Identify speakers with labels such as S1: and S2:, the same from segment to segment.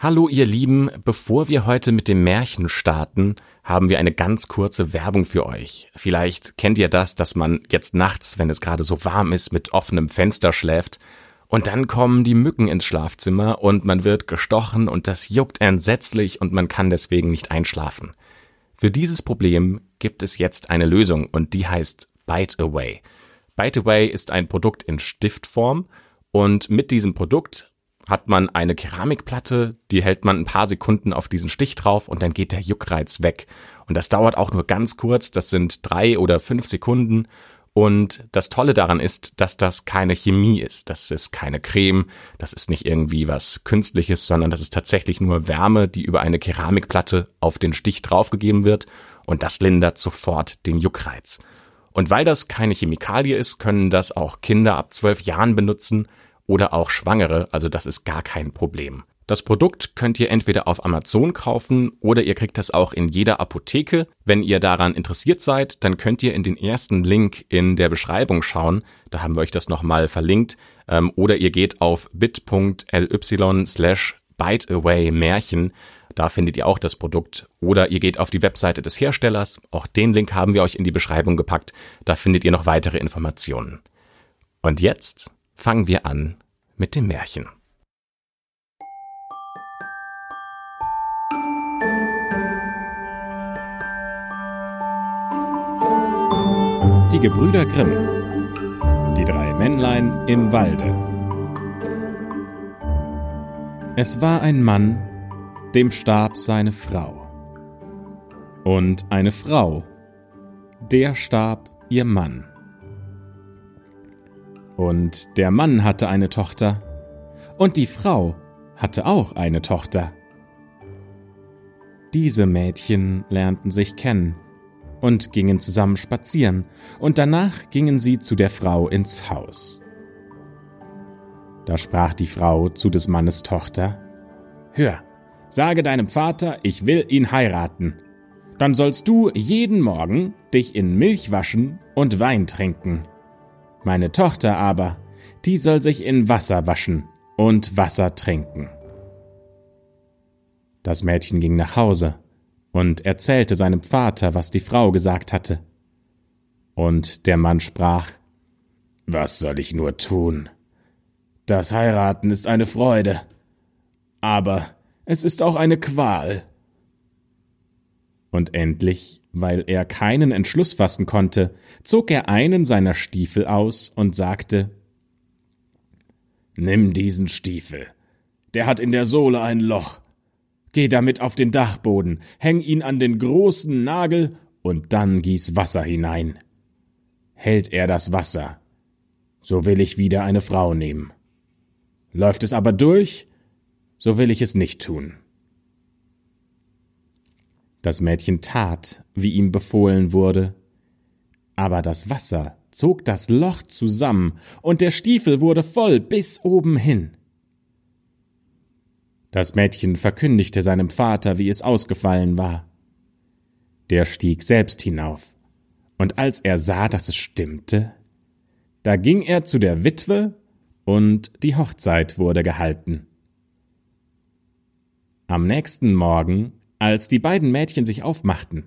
S1: Hallo ihr Lieben, bevor wir heute mit dem Märchen starten, haben wir eine ganz kurze Werbung für euch. Vielleicht kennt ihr das, dass man jetzt nachts, wenn es gerade so warm ist, mit offenem Fenster schläft und dann kommen die Mücken ins Schlafzimmer und man wird gestochen und das juckt entsetzlich und man kann deswegen nicht einschlafen. Für dieses Problem gibt es jetzt eine Lösung und die heißt Bite Away. Bite Away ist ein Produkt in Stiftform und mit diesem Produkt hat man eine Keramikplatte, die hält man ein paar Sekunden auf diesen Stich drauf und dann geht der Juckreiz weg. Und das dauert auch nur ganz kurz, das sind drei oder fünf Sekunden. Und das Tolle daran ist, dass das keine Chemie ist. Das ist keine Creme, das ist nicht irgendwie was Künstliches, sondern das ist tatsächlich nur Wärme, die über eine Keramikplatte auf den Stich draufgegeben wird. Und das lindert sofort den Juckreiz. Und weil das keine Chemikalie ist, können das auch Kinder ab zwölf Jahren benutzen oder auch Schwangere, also das ist gar kein Problem. Das Produkt könnt ihr entweder auf Amazon kaufen oder ihr kriegt das auch in jeder Apotheke. Wenn ihr daran interessiert seid, dann könnt ihr in den ersten Link in der Beschreibung schauen. Da haben wir euch das nochmal verlinkt. Ähm, oder ihr geht auf bit.ly slash biteawaymärchen. Da findet ihr auch das Produkt. Oder ihr geht auf die Webseite des Herstellers. Auch den Link haben wir euch in die Beschreibung gepackt. Da findet ihr noch weitere Informationen. Und jetzt fangen wir an mit dem Märchen.
S2: Die Gebrüder Grimm. Die drei Männlein im Walde. Es war ein Mann, dem starb seine Frau. Und eine Frau, der starb ihr Mann. Und der Mann hatte eine Tochter. Und die Frau hatte auch eine Tochter. Diese Mädchen lernten sich kennen und gingen zusammen spazieren, und danach gingen sie zu der Frau ins Haus. Da sprach die Frau zu des Mannes Tochter Hör, sage deinem Vater, ich will ihn heiraten. Dann sollst du jeden Morgen dich in Milch waschen und Wein trinken. Meine Tochter aber, die soll sich in Wasser waschen und Wasser trinken. Das Mädchen ging nach Hause und erzählte seinem Vater, was die Frau gesagt hatte. Und der Mann sprach Was soll ich nur tun? Das Heiraten ist eine Freude, aber es ist auch eine Qual. Und endlich weil er keinen Entschluss fassen konnte, zog er einen seiner Stiefel aus und sagte Nimm diesen Stiefel. Der hat in der Sohle ein Loch. Geh damit auf den Dachboden, häng ihn an den großen Nagel und dann gieß Wasser hinein. Hält er das Wasser, so will ich wieder eine Frau nehmen. Läuft es aber durch, so will ich es nicht tun. Das Mädchen tat, wie ihm befohlen wurde, aber das Wasser zog das Loch zusammen, und der Stiefel wurde voll bis oben hin. Das Mädchen verkündigte seinem Vater, wie es ausgefallen war. Der stieg selbst hinauf, und als er sah, dass es stimmte, da ging er zu der Witwe, und die Hochzeit wurde gehalten. Am nächsten Morgen als die beiden Mädchen sich aufmachten.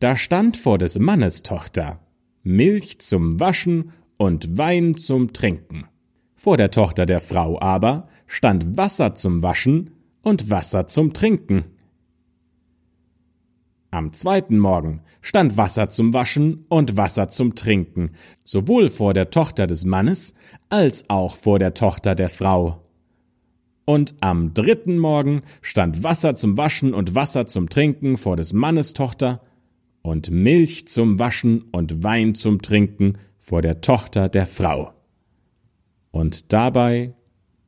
S2: Da stand vor des Mannes Tochter Milch zum Waschen und Wein zum Trinken. Vor der Tochter der Frau aber stand Wasser zum Waschen und Wasser zum Trinken. Am zweiten Morgen stand Wasser zum Waschen und Wasser zum Trinken, sowohl vor der Tochter des Mannes als auch vor der Tochter der Frau. Und am dritten Morgen stand Wasser zum Waschen und Wasser zum Trinken vor des Mannes Tochter und Milch zum Waschen und Wein zum Trinken vor der Tochter der Frau. Und dabei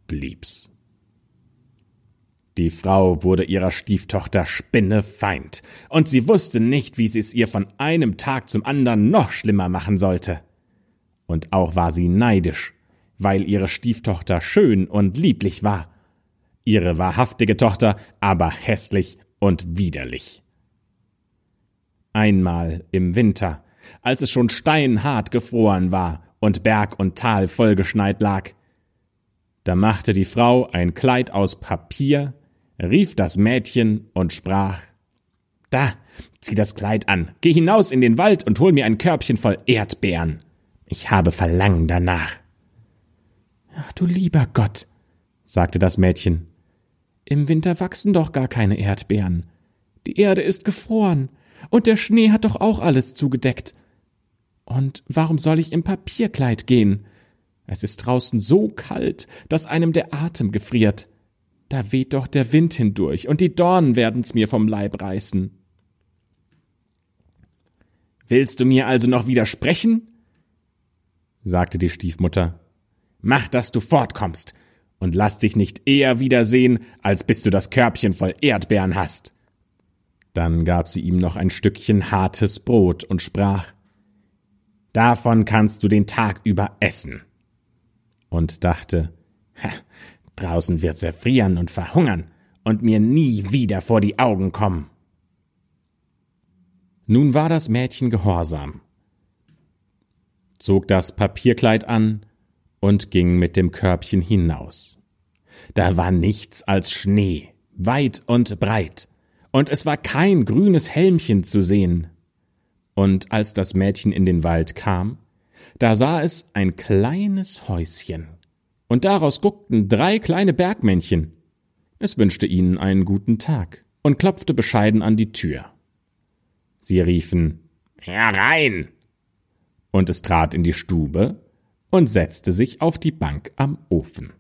S2: blieb's. Die Frau wurde ihrer Stieftochter Spinnefeind, und sie wusste nicht, wie sie es ihr von einem Tag zum anderen noch schlimmer machen sollte. Und auch war sie neidisch, weil ihre Stieftochter schön und lieblich war ihre wahrhaftige Tochter aber hässlich und widerlich. Einmal im Winter, als es schon steinhart gefroren war und Berg und Tal vollgeschneit lag, da machte die Frau ein Kleid aus Papier, rief das Mädchen und sprach Da, zieh das Kleid an, geh hinaus in den Wald und hol mir ein Körbchen voll Erdbeeren. Ich habe Verlangen danach. Ach du lieber Gott, sagte das Mädchen. Im Winter wachsen doch gar keine Erdbeeren. Die Erde ist gefroren, und der Schnee hat doch auch alles zugedeckt. Und warum soll ich im Papierkleid gehen? Es ist draußen so kalt, dass einem der Atem gefriert. Da weht doch der Wind hindurch, und die Dornen werden's mir vom Leib reißen. Willst du mir also noch widersprechen? sagte die Stiefmutter. Mach, dass du fortkommst, und lass dich nicht eher wiedersehen, als bis du das Körbchen voll Erdbeeren hast. Dann gab sie ihm noch ein Stückchen hartes Brot und sprach Davon kannst du den Tag über essen. Und dachte, draußen wird's erfrieren und verhungern und mir nie wieder vor die Augen kommen. Nun war das Mädchen gehorsam, zog das Papierkleid an und ging mit dem Körbchen hinaus. Da war nichts als Schnee, weit und breit, und es war kein grünes Helmchen zu sehen. Und als das Mädchen in den Wald kam, da sah es ein kleines Häuschen, und daraus guckten drei kleine Bergmännchen. Es wünschte ihnen einen guten Tag und klopfte bescheiden an die Tür. Sie riefen Herein. Und es trat in die Stube und setzte sich auf die Bank am Ofen.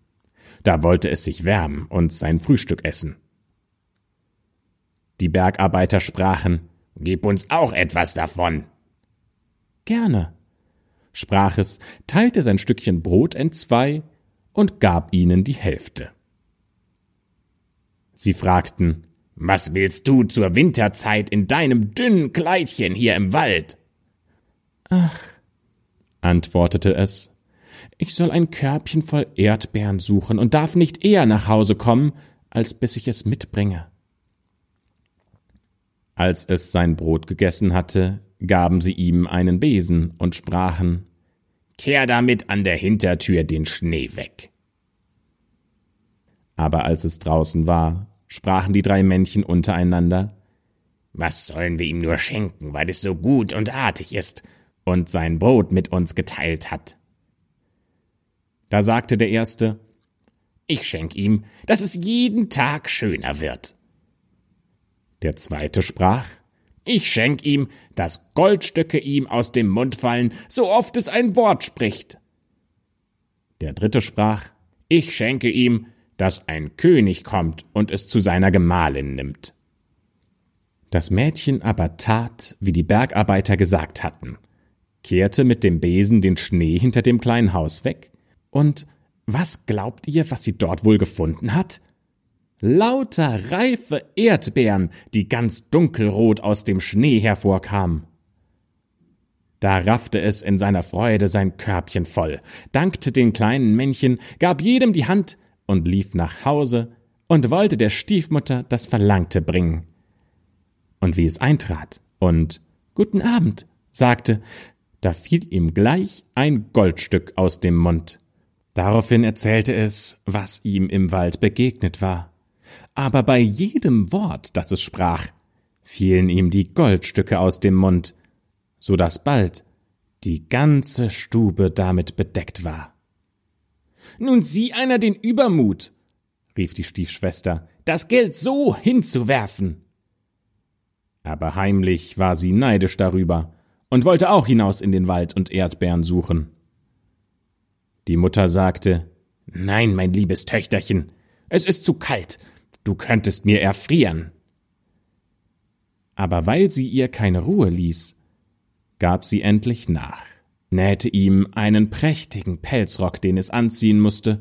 S2: Da wollte es sich wärmen und sein Frühstück essen. Die Bergarbeiter sprachen Gib uns auch etwas davon. Gerne, sprach es, teilte sein Stückchen Brot entzwei und gab ihnen die Hälfte. Sie fragten, was willst du zur Winterzeit in deinem dünnen Kleidchen hier im Wald? Ach, antwortete es, ich soll ein Körbchen voll Erdbeeren suchen und darf nicht eher nach Hause kommen, als bis ich es mitbringe. Als es sein Brot gegessen hatte, gaben sie ihm einen Besen und sprachen Kehr damit an der Hintertür den Schnee weg. Aber als es draußen war, sprachen die drei Männchen untereinander Was sollen wir ihm nur schenken, weil es so gut und artig ist und sein Brot mit uns geteilt hat? Da sagte der Erste Ich schenk ihm, dass es jeden Tag schöner wird. Der zweite sprach, ich schenk ihm, dass Goldstücke ihm aus dem Mund fallen, so oft es ein Wort spricht. Der dritte sprach, ich schenke ihm, dass ein König kommt und es zu seiner Gemahlin nimmt. Das Mädchen aber tat, wie die Bergarbeiter gesagt hatten, kehrte mit dem Besen den Schnee hinter dem kleinen Haus weg, und was glaubt ihr, was sie dort wohl gefunden hat? Lauter reife Erdbeeren, die ganz dunkelrot aus dem Schnee hervorkamen. Da raffte es in seiner Freude sein Körbchen voll, dankte den kleinen Männchen, gab jedem die Hand und lief nach Hause und wollte der Stiefmutter das Verlangte bringen. Und wie es eintrat und Guten Abend sagte, da fiel ihm gleich ein Goldstück aus dem Mund. Daraufhin erzählte es, was ihm im Wald begegnet war aber bei jedem Wort, das es sprach, fielen ihm die Goldstücke aus dem Mund, so dass bald die ganze Stube damit bedeckt war. Nun sieh einer den Übermut, rief die Stiefschwester, das Geld so hinzuwerfen. Aber heimlich war sie neidisch darüber und wollte auch hinaus in den Wald und Erdbeeren suchen. Die Mutter sagte, Nein, mein liebes Töchterchen, es ist zu kalt du könntest mir erfrieren. Aber weil sie ihr keine Ruhe ließ, gab sie endlich nach, nähte ihm einen prächtigen Pelzrock, den es anziehen musste,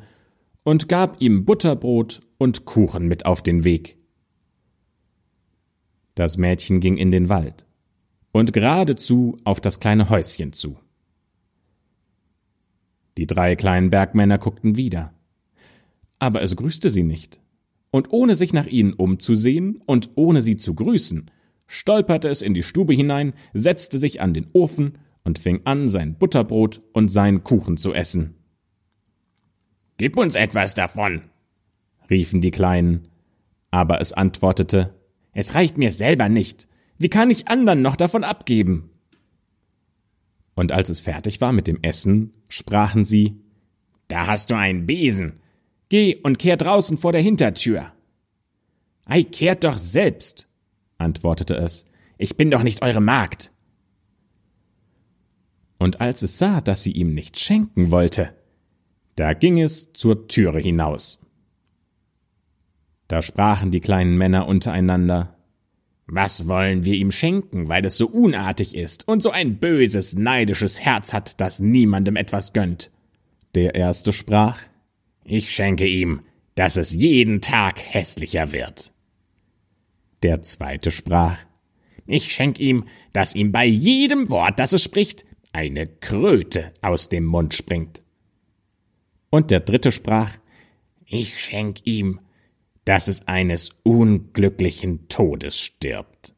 S2: und gab ihm Butterbrot und Kuchen mit auf den Weg. Das Mädchen ging in den Wald und geradezu auf das kleine Häuschen zu. Die drei kleinen Bergmänner guckten wieder, aber es grüßte sie nicht und ohne sich nach ihnen umzusehen und ohne sie zu grüßen, stolperte es in die Stube hinein, setzte sich an den Ofen und fing an, sein Butterbrot und seinen Kuchen zu essen. Gib uns etwas davon, riefen die Kleinen, Aber es antwortete, es reicht mir selber nicht. Wie kann ich anderen noch davon abgeben? Und als es fertig war mit dem Essen, sprachen sie, Da hast du einen Besen. Geh und kehr draußen vor der Hintertür. Ei, kehrt doch selbst, antwortete es. Ich bin doch nicht eure Magd. Und als es sah, dass sie ihm nichts schenken wollte, da ging es zur Türe hinaus. Da sprachen die kleinen Männer untereinander, was wollen wir ihm schenken, weil es so unartig ist und so ein böses, neidisches Herz hat, das niemandem etwas gönnt? Der erste sprach, ich schenke ihm, dass es jeden Tag hässlicher wird. Der zweite sprach, ich schenk ihm, dass ihm bei jedem Wort, das es spricht, eine Kröte aus dem Mund springt. Und der dritte sprach, ich schenk ihm, dass es eines unglücklichen Todes stirbt.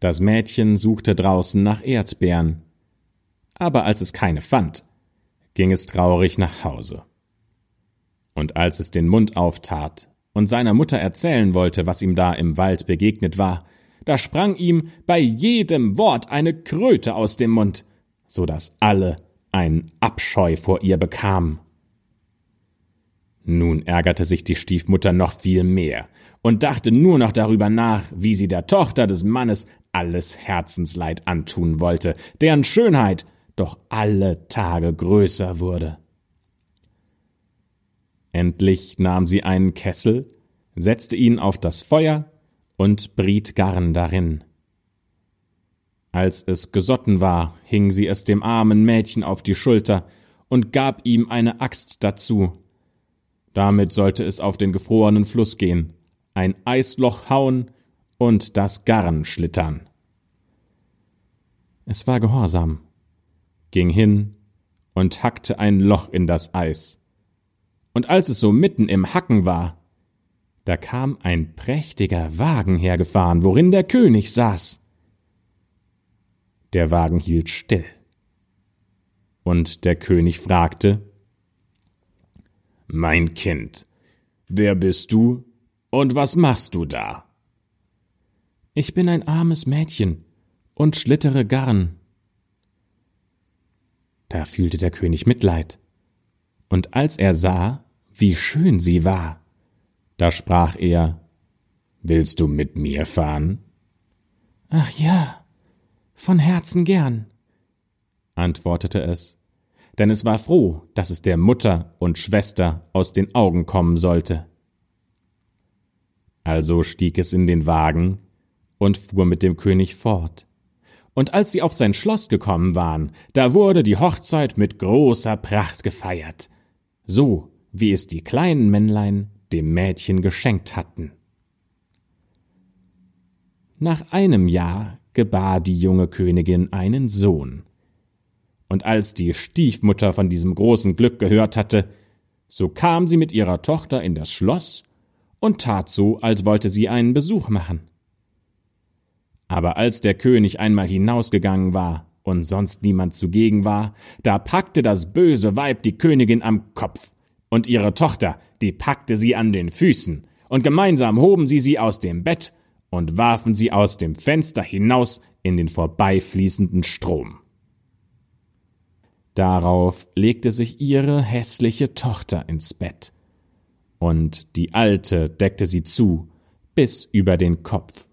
S2: Das Mädchen suchte draußen nach Erdbeeren, aber als es keine fand, ging es traurig nach Hause. Und als es den Mund auftat und seiner Mutter erzählen wollte, was ihm da im Wald begegnet war, da sprang ihm bei jedem Wort eine Kröte aus dem Mund, so dass alle einen Abscheu vor ihr bekamen. Nun ärgerte sich die Stiefmutter noch viel mehr und dachte nur noch darüber nach, wie sie der Tochter des Mannes alles Herzensleid antun wollte, deren Schönheit doch alle Tage größer wurde. Endlich nahm sie einen Kessel, setzte ihn auf das Feuer und briet Garn darin. Als es gesotten war, hing sie es dem armen Mädchen auf die Schulter und gab ihm eine Axt dazu, damit sollte es auf den gefrorenen Fluss gehen, ein Eisloch hauen und das Garn schlittern. Es war gehorsam, ging hin und hackte ein Loch in das Eis. Und als es so mitten im Hacken war, da kam ein prächtiger Wagen hergefahren, worin der König saß. Der Wagen hielt still. Und der König fragte, mein Kind, wer bist du und was machst du da? Ich bin ein armes Mädchen und schlittere Garn. Da fühlte der König Mitleid, und als er sah, wie schön sie war, da sprach er Willst du mit mir fahren? Ach ja, von Herzen gern, antwortete es denn es war froh, dass es der Mutter und Schwester aus den Augen kommen sollte. Also stieg es in den Wagen und fuhr mit dem König fort. Und als sie auf sein Schloss gekommen waren, da wurde die Hochzeit mit großer Pracht gefeiert, so wie es die kleinen Männlein dem Mädchen geschenkt hatten. Nach einem Jahr gebar die junge Königin einen Sohn, und als die Stiefmutter von diesem großen Glück gehört hatte, so kam sie mit ihrer Tochter in das Schloss und tat so, als wollte sie einen Besuch machen. Aber als der König einmal hinausgegangen war und sonst niemand zugegen war, da packte das böse Weib die Königin am Kopf, und ihre Tochter, die packte sie an den Füßen, und gemeinsam hoben sie sie aus dem Bett und warfen sie aus dem Fenster hinaus in den vorbeifließenden Strom. Darauf legte sich ihre hässliche Tochter ins Bett, und die Alte deckte sie zu, bis über den Kopf.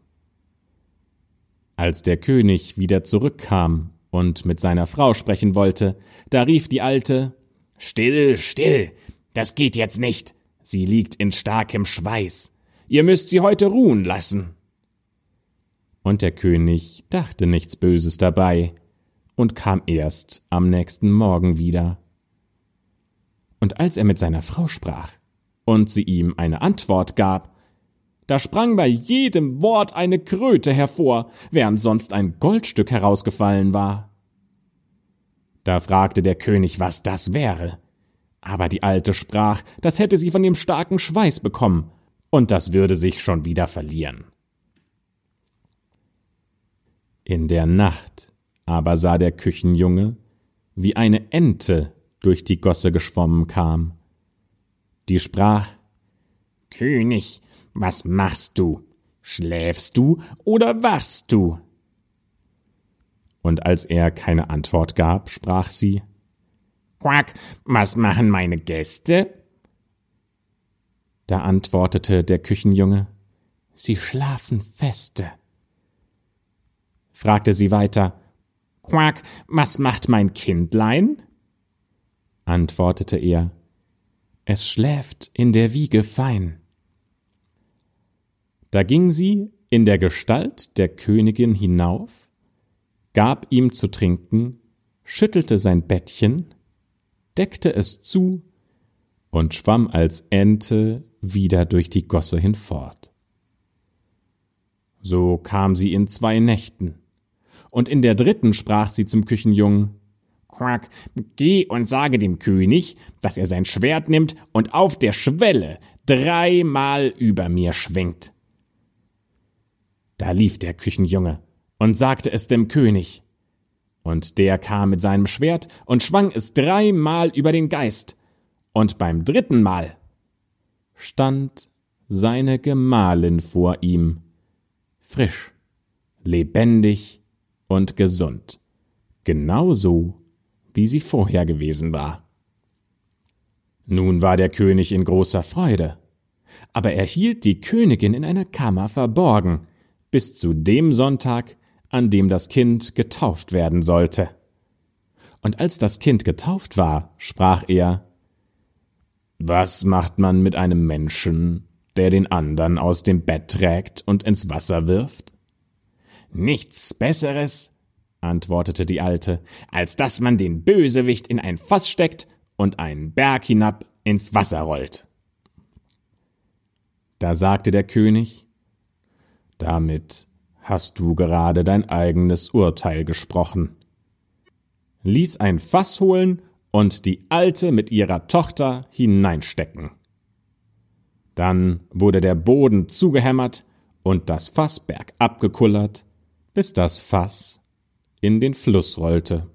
S2: Als der König wieder zurückkam und mit seiner Frau sprechen wollte, da rief die Alte Still, still, das geht jetzt nicht, sie liegt in starkem Schweiß, ihr müsst sie heute ruhen lassen. Und der König dachte nichts Böses dabei, und kam erst am nächsten Morgen wieder. Und als er mit seiner Frau sprach und sie ihm eine Antwort gab, da sprang bei jedem Wort eine Kröte hervor, während sonst ein Goldstück herausgefallen war. Da fragte der König, was das wäre. Aber die Alte sprach, das hätte sie von dem starken Schweiß bekommen, und das würde sich schon wieder verlieren. In der Nacht aber sah der Küchenjunge, wie eine Ente durch die Gosse geschwommen kam. Die sprach König, was machst du? Schläfst du oder wachst du? Und als er keine Antwort gab, sprach sie Quack, was machen meine Gäste? Da antwortete der Küchenjunge Sie schlafen feste. Fragte sie weiter Quack, was macht mein Kindlein? Antwortete er Es schläft in der Wiege fein. Da ging sie in der Gestalt der Königin hinauf, gab ihm zu trinken, schüttelte sein Bettchen, deckte es zu und schwamm als Ente wieder durch die Gosse hinfort. So kam sie in zwei Nächten, und in der dritten sprach sie zum Küchenjungen Quack, geh und sage dem König, dass er sein Schwert nimmt und auf der Schwelle dreimal über mir schwenkt. Da lief der Küchenjunge und sagte es dem König. Und der kam mit seinem Schwert und schwang es dreimal über den Geist. Und beim dritten Mal stand seine Gemahlin vor ihm, frisch, lebendig und gesund, genauso wie sie vorher gewesen war. Nun war der König in großer Freude, aber er hielt die Königin in einer Kammer verborgen, bis zu dem Sonntag, an dem das Kind getauft werden sollte. Und als das Kind getauft war, sprach er Was macht man mit einem Menschen, der den andern aus dem Bett trägt und ins Wasser wirft? Nichts Besseres, antwortete die Alte, als dass man den Bösewicht in ein Fass steckt und einen Berg hinab ins Wasser rollt. Da sagte der König damit hast du gerade dein eigenes Urteil gesprochen. Ließ ein Fass holen und die Alte mit ihrer Tochter hineinstecken. Dann wurde der Boden zugehämmert und das Fass bergab gekullert, bis das Fass in den Fluss rollte.